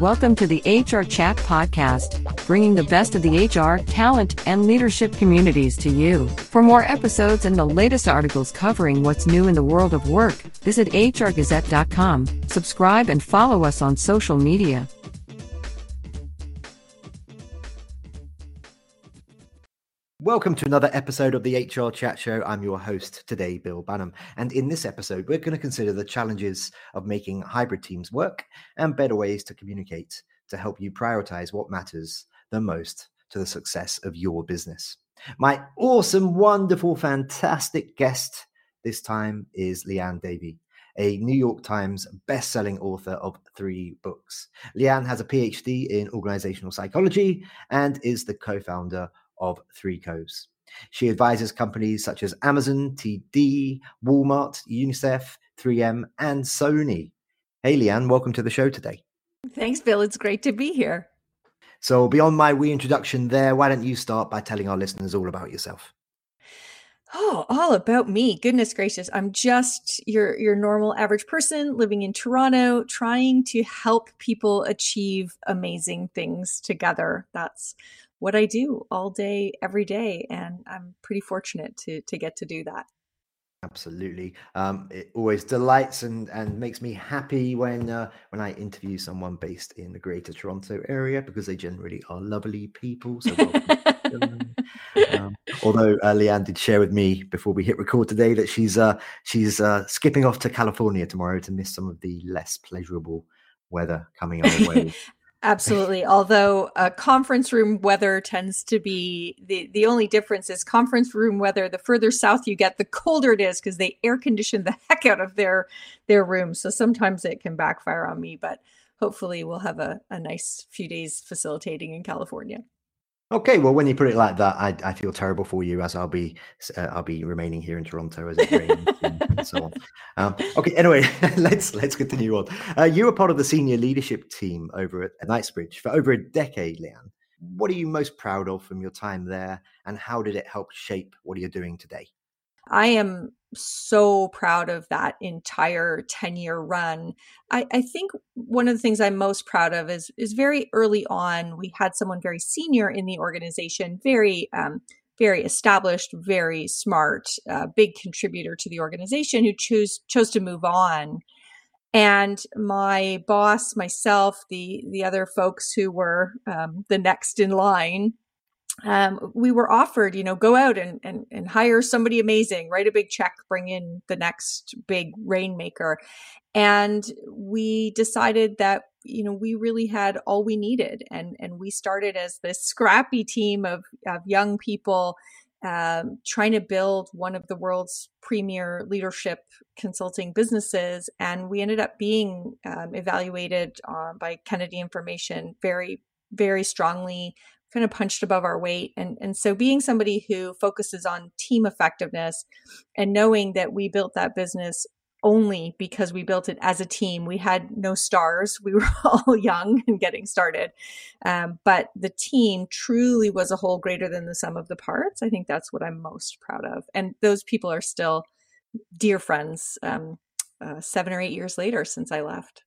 Welcome to the HR Chat Podcast, bringing the best of the HR, talent, and leadership communities to you. For more episodes and the latest articles covering what's new in the world of work, visit hrgazette.com, subscribe, and follow us on social media. Welcome to another episode of the HR Chat Show. I'm your host today, Bill Banham. And in this episode, we're going to consider the challenges of making hybrid teams work and better ways to communicate to help you prioritize what matters the most to the success of your business. My awesome, wonderful, fantastic guest this time is Liane Davey, a New York Times best-selling author of three books. Liane has a PhD in organizational psychology and is the co-founder of Three Coves. She advises companies such as Amazon, TD, Walmart, UNICEF, 3M, and Sony. Hey, Liane, welcome to the show today. Thanks, Bill. It's great to be here. So, beyond my wee introduction there, why don't you start by telling our listeners all about yourself? Oh, all about me. Goodness gracious. I'm just your your normal average person living in Toronto trying to help people achieve amazing things together. That's what I do all day, every day. And I'm pretty fortunate to, to get to do that. Absolutely. Um, it always delights and, and makes me happy when uh, when I interview someone based in the Greater Toronto area because they generally are lovely people. So um, although uh, Liane did share with me before we hit record today that she's uh, she's uh, skipping off to California tomorrow to miss some of the less pleasurable weather coming our way. Absolutely. Although uh, conference room weather tends to be the the only difference is conference room weather. The further south you get, the colder it is because they air condition the heck out of their their rooms. So sometimes it can backfire on me, but hopefully we'll have a, a nice few days facilitating in California. Okay, well, when you put it like that, I, I feel terrible for you as I'll be uh, I'll be remaining here in Toronto as it rains and so on. Um, okay, anyway, let's let's continue on. Uh, you were part of the senior leadership team over at Knightsbridge for over a decade, Liane. What are you most proud of from your time there, and how did it help shape what you're doing today? I am so proud of that entire 10 year run. I, I, think one of the things I'm most proud of is, is very early on, we had someone very senior in the organization, very, um, very established, very smart, uh, big contributor to the organization who chose, chose to move on. And my boss, myself, the, the other folks who were um, the next in line, um, we were offered, you know, go out and, and, and hire somebody amazing, write a big check, bring in the next big rainmaker. And we decided that, you know, we really had all we needed. And, and we started as this scrappy team of, of young people um, trying to build one of the world's premier leadership consulting businesses. And we ended up being um, evaluated uh, by Kennedy Information very, very strongly kind of punched above our weight. And, and so being somebody who focuses on team effectiveness and knowing that we built that business only because we built it as a team. We had no stars. We were all young and getting started. Um, but the team truly was a whole greater than the sum of the parts. I think that's what I'm most proud of. And those people are still dear friends um, uh, seven or eight years later since I left.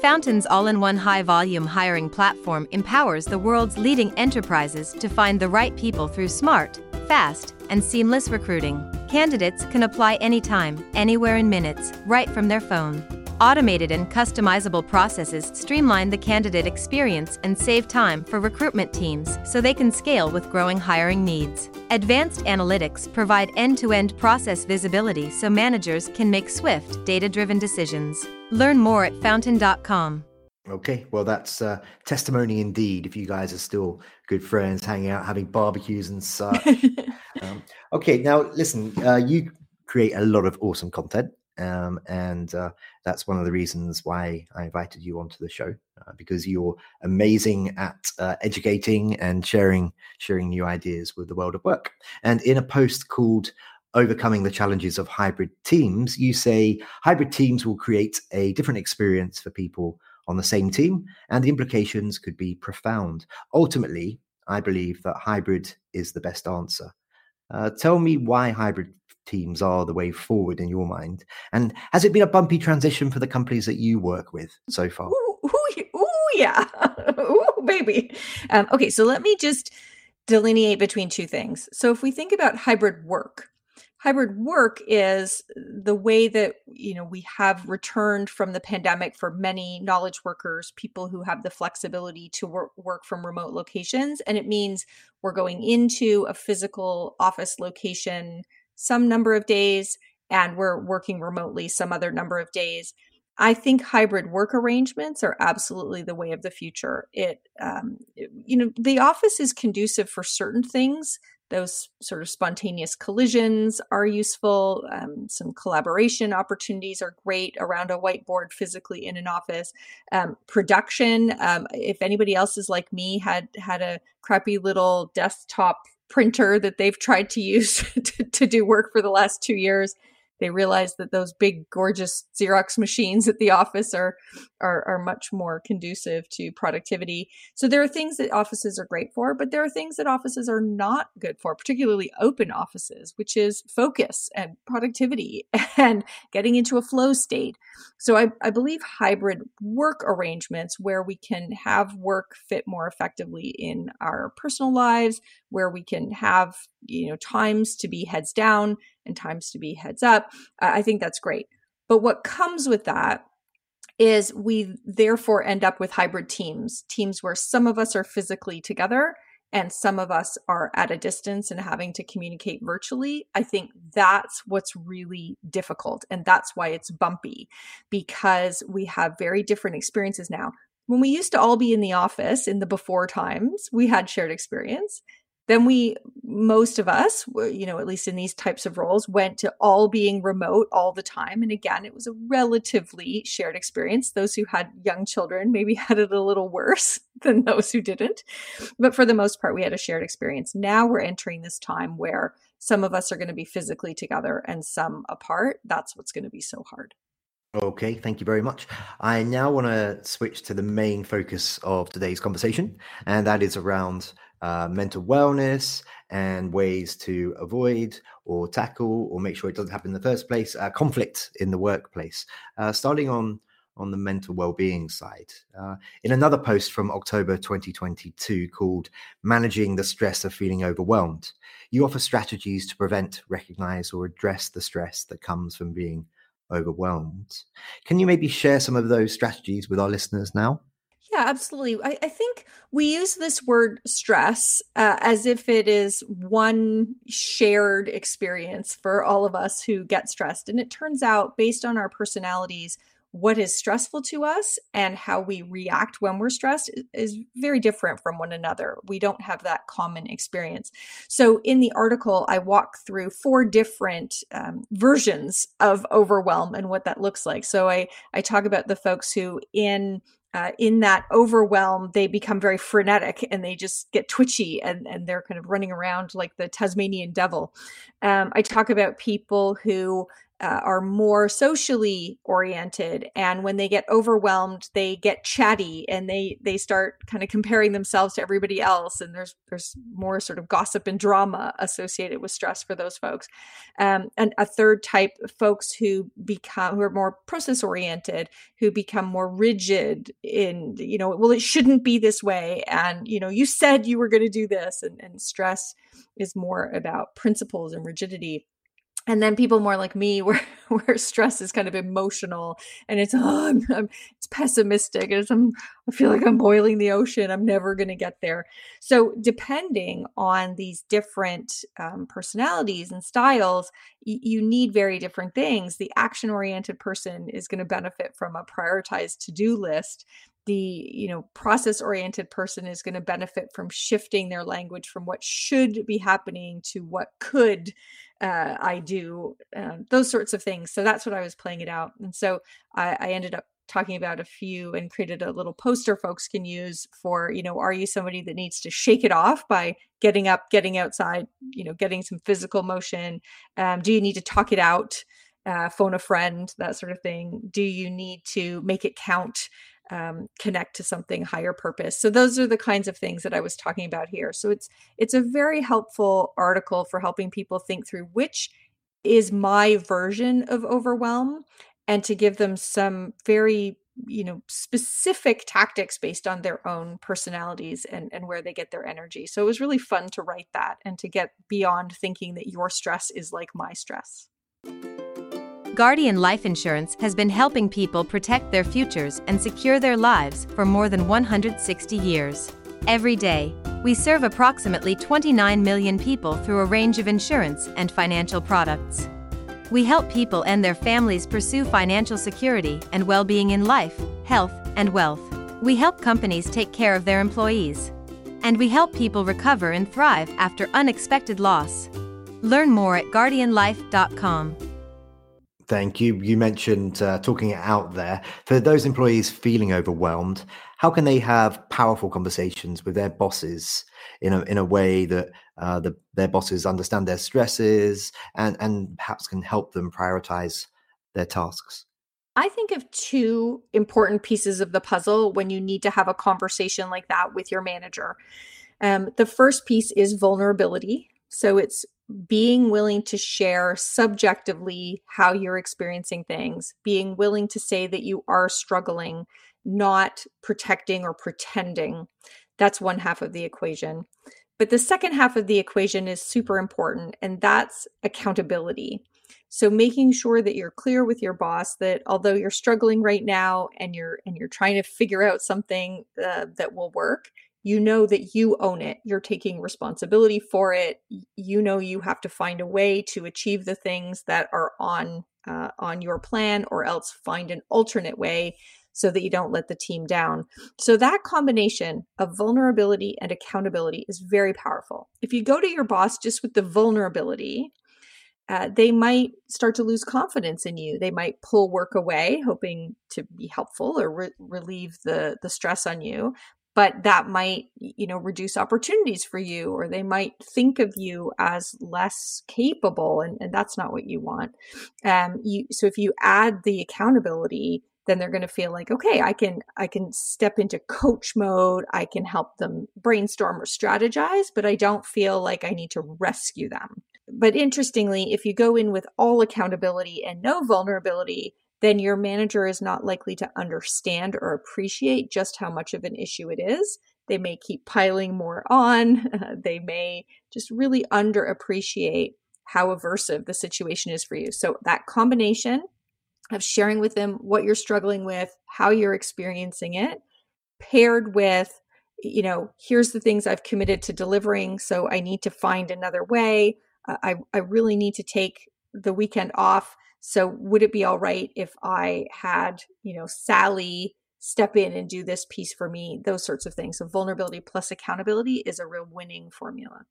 Fountain's all in one high volume hiring platform empowers the world's leading enterprises to find the right people through smart, fast, and seamless recruiting. Candidates can apply anytime, anywhere in minutes, right from their phone. Automated and customizable processes streamline the candidate experience and save time for recruitment teams so they can scale with growing hiring needs. Advanced analytics provide end to end process visibility so managers can make swift, data driven decisions. Learn more at fountain.com. Okay, well, that's uh, testimony indeed. If you guys are still good friends, hanging out, having barbecues and such. um, okay, now listen, uh, you create a lot of awesome content. Um, and uh, that's one of the reasons why I invited you onto the show uh, because you're amazing at uh, educating and sharing sharing new ideas with the world of work. And in a post called "Overcoming the Challenges of Hybrid Teams," you say hybrid teams will create a different experience for people on the same team, and the implications could be profound. Ultimately, I believe that hybrid is the best answer. Uh, tell me why hybrid teams are the way forward in your mind? And has it been a bumpy transition for the companies that you work with so far? Ooh, ooh, ooh yeah, ooh, baby. Um, okay, so let me just delineate between two things. So if we think about hybrid work, hybrid work is the way that you know we have returned from the pandemic for many knowledge workers people who have the flexibility to work, work from remote locations and it means we're going into a physical office location some number of days and we're working remotely some other number of days I think hybrid work arrangements are absolutely the way of the future. It, um, it, you know, the office is conducive for certain things. Those sort of spontaneous collisions are useful. Um, some collaboration opportunities are great around a whiteboard physically in an office. Um, production, um, if anybody else is like me, had had a crappy little desktop printer that they've tried to use to, to do work for the last two years they realize that those big gorgeous xerox machines at the office are, are are much more conducive to productivity. So there are things that offices are great for but there are things that offices are not good for particularly open offices which is focus and productivity and getting into a flow state. So i, I believe hybrid work arrangements where we can have work fit more effectively in our personal lives where we can have you know times to be heads down and times to be heads up i think that's great. But what comes with that is we therefore end up with hybrid teams teams where some of us are physically together and some of us are at a distance and having to communicate virtually. I think that's what's really difficult and that's why it's bumpy because we have very different experiences now. When we used to all be in the office in the before times we had shared experience then we most of us you know at least in these types of roles went to all being remote all the time. And again it was a relatively shared experience. Those who had young children maybe had it a little worse than those who didn't. But for the most part we had a shared experience. Now we're entering this time where some of us are going to be physically together and some apart. That's what's going to be so hard. Okay, thank you very much. I now want to switch to the main focus of today's conversation, and that is around uh, mental wellness and ways to avoid or tackle or make sure it doesn't happen in the first place uh, conflict in the workplace uh, starting on on the mental well-being side uh, in another post from october 2022 called managing the stress of feeling overwhelmed. You offer strategies to prevent recognize or address the stress that comes from being overwhelmed. Can you maybe share some of those strategies with our listeners now yeah, absolutely. I, I, think we use this word stress uh, as if it is one shared experience for all of us who get stressed. And it turns out, based on our personalities, what is stressful to us and how we react when we're stressed is very different from one another. We don't have that common experience. So, in the article, I walk through four different um, versions of overwhelm and what that looks like. So, I, I talk about the folks who, in uh, in that overwhelm, they become very frenetic and they just get twitchy and, and they're kind of running around like the Tasmanian devil. Um, I talk about people who uh, are more socially oriented and when they get overwhelmed they get chatty and they they start kind of comparing themselves to everybody else and there's there's more sort of gossip and drama associated with stress for those folks. Um, and a third type folks who become who are more process oriented who become more rigid in you know well it shouldn't be this way and you know you said you were going to do this and, and stress is more about principles and rigidity and then people more like me where where stress is kind of emotional and it's oh, I'm, I'm, it's pessimistic and it's I'm, i feel like i'm boiling the ocean. I'm never going to get there. So depending on these different um, personalities and styles y- you need very different things. The action oriented person is going to benefit from a prioritized to-do list the you know process oriented person is going to benefit from shifting their language from what should be happening to what could uh, I do, uh, those sorts of things. So that's what I was playing it out. And so I, I ended up talking about a few and created a little poster folks can use for, you know, are you somebody that needs to shake it off by getting up, getting outside, you know, getting some physical motion? Um, do you need to talk it out? Uh, phone a friend, that sort of thing. Do you need to make it count? Um, connect to something higher purpose. So those are the kinds of things that i was talking about here. So it's it's a very helpful article for helping people think through which is my version of overwhelm and to give them some very you know specific tactics based on their own personalities and and where they get their energy. So it was really fun to write that and to get beyond thinking that your stress is like my stress Guardian Life Insurance has been helping people protect their futures and secure their lives for more than 160 years. Every day, we serve approximately 29 million people through a range of insurance and financial products. We help people and their families pursue financial security and well being in life, health, and wealth. We help companies take care of their employees. And we help people recover and thrive after unexpected loss. Learn more at guardianlife.com. Thank you. You mentioned uh, talking it out there. For those employees feeling overwhelmed, how can they have powerful conversations with their bosses in a in a way that uh, the, their bosses understand their stresses and and perhaps can help them prioritize their tasks? I think of two important pieces of the puzzle when you need to have a conversation like that with your manager. Um, the first piece is vulnerability. So it's being willing to share subjectively how you're experiencing things, being willing to say that you are struggling, not protecting or pretending. That's one half of the equation. But the second half of the equation is super important, and that's accountability. So making sure that you're clear with your boss that although you're struggling right now and you're and you're trying to figure out something uh, that will work, you know that you own it you're taking responsibility for it you know you have to find a way to achieve the things that are on uh, on your plan or else find an alternate way so that you don't let the team down so that combination of vulnerability and accountability is very powerful if you go to your boss just with the vulnerability uh, they might start to lose confidence in you. They might pull work away, hoping to be helpful or re- relieve the the stress on you but that might you know reduce opportunities for you or they might think of you as less capable and, and that's not what you want. Um you so if you add the accountability then they're going to feel like okay i can i can step into coach mode i can help them brainstorm or strategize but i don't feel like i need to rescue them. But interestingly if you go in with all accountability and no vulnerability then your manager is not likely to understand or appreciate just how much of an issue it is. They may keep piling more on. they may just really underappreciate how aversive the situation is for you. So, that combination of sharing with them what you're struggling with, how you're experiencing it, paired with, you know, here's the things I've committed to delivering. So, I need to find another way. Uh, I, I really need to take the weekend off so would it be all right if I had, you know, Sally step in and do this piece for me? Those sorts of things. So vulnerability plus accountability is a real winning formula.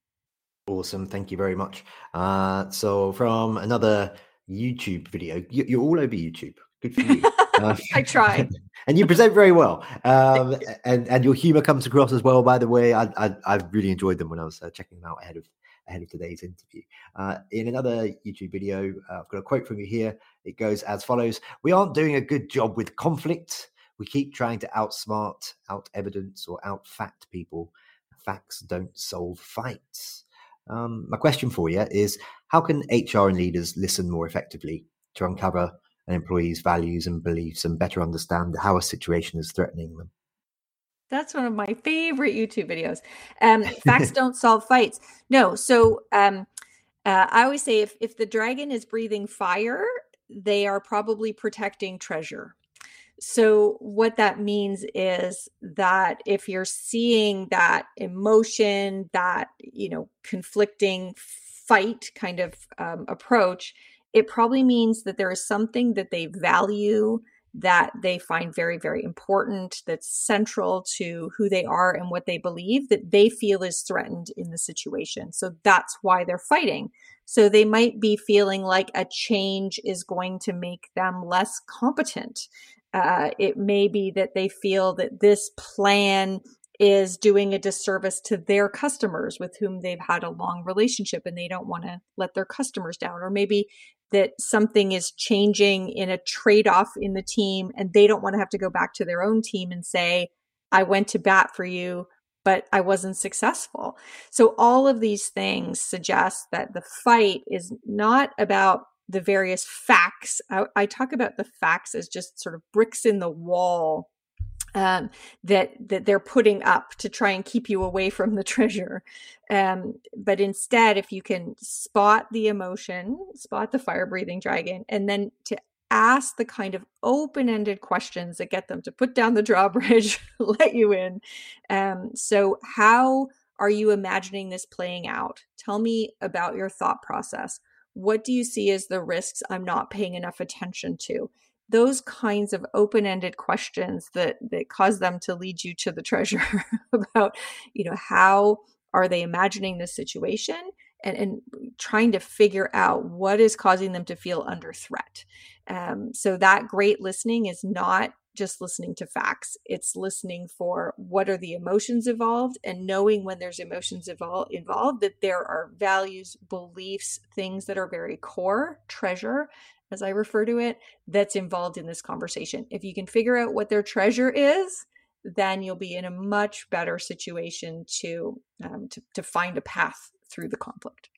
Awesome. Thank you very much. Uh, so from another YouTube video, you, are all over YouTube. Good for you. Uh, I try. and you present very well. Um, and, and your humor comes across as well, by the way. I, I, I really enjoyed them when I was uh, checking them out ahead of ahead of today's interview. Uh, in another YouTube video, uh, I've got a quote from you here. It goes as follows We aren't doing a good job with conflict. We keep trying to outsmart, out evidence, or out fact people. Facts don't solve fights. Um, my question for you is how can HR and leaders listen more effectively to uncover an employee's values and beliefs and better understand how a situation is threatening them? That's one of my favorite YouTube videos. Um, facts don't solve fights. No, so um, uh, I always say if if the dragon is breathing fire, they are probably protecting treasure. So what that means is that if you're seeing that emotion, that you know conflicting fight kind of um, approach, it probably means that there is something that they value that they find very, very important, that's central to who they are and what they believe, that they feel is threatened in the situation. So that's why they're fighting. So they might be feeling like a change is going to make them less competent. Uh, it may be that they feel that this plan is doing a disservice to their customers with whom they've had a long relationship and they don't want to let their customers down. Or maybe that something is changing in a trade off in the team and they don't want to have to go back to their own team and say, I went to bat for you, but I wasn't successful. So all of these things suggest that the fight is not about the various facts. I, I talk about the facts as just sort of bricks in the wall um, that that they're putting up to try and keep you away from the treasure. Um, but instead, if you can spot the emotion, spot the fire breathing dragon, and then to ask the kind of open-ended questions that get them to put down the drawbridge, let you in. Um, so how are you imagining this playing out? Tell me about your thought process. What do you see as the risks I'm not paying enough attention to? Those kinds of open-ended questions that that cause them to lead you to the treasure about you know how are they imagining this situation and, and trying to figure out what is causing them to feel under threat um, so that great listening is not just listening to facts it's listening for what are the emotions involved and knowing when there's emotions involved that there are values beliefs things that are very core treasure as I refer to it, that's involved in this conversation. If you can figure out what their treasure is, then you'll be in a much better situation to um, to, to find a path through the conflict.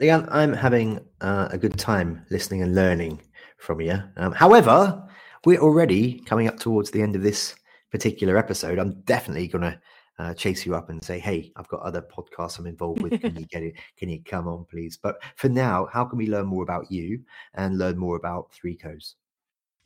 Liane, I'm having uh, a good time listening and learning from you. Um, however, we're already coming up towards the end of this particular episode. I'm definitely going to uh, chase you up and say, "Hey, I've got other podcasts I'm involved with. Can you get it? Can you come on, please?" But for now, how can we learn more about you and learn more about Three Co's?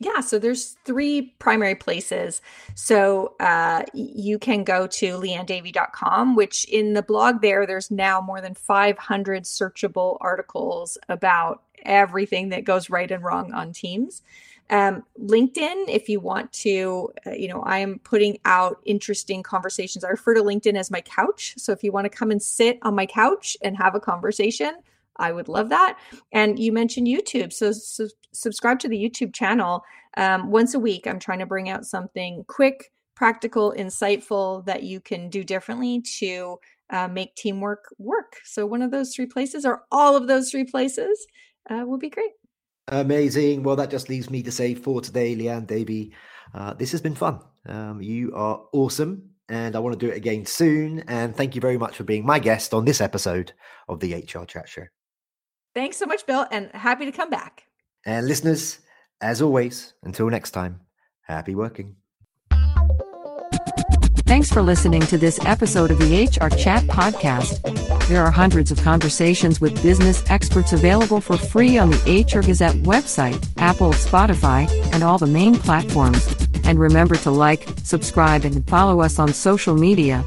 Yeah, so there's three primary places. So uh, you can go to lianedavey.com, which in the blog there, there's now more than 500 searchable articles about everything that goes right and wrong on teams. Um, LinkedIn, if you want to, uh, you know, I am putting out interesting conversations. I refer to LinkedIn as my couch. So if you want to come and sit on my couch and have a conversation, I would love that. And you mentioned YouTube. So su- subscribe to the YouTube channel. Um, once a week, I'm trying to bring out something quick, practical, insightful that you can do differently to uh, make teamwork work. So one of those three places or all of those three places uh, would be great. Amazing. Well, that just leaves me to say for today, Liane Davey, uh, this has been fun. Um, you are awesome, and I want to do it again soon. And thank you very much for being my guest on this episode of the HR Chat Show. Thanks so much, Bill, and happy to come back. And listeners, as always, until next time, happy working. Thanks for listening to this episode of the HR Chat Podcast. There are hundreds of conversations with business experts available for free on the HR Gazette website, Apple, Spotify, and all the main platforms. And remember to like, subscribe, and follow us on social media.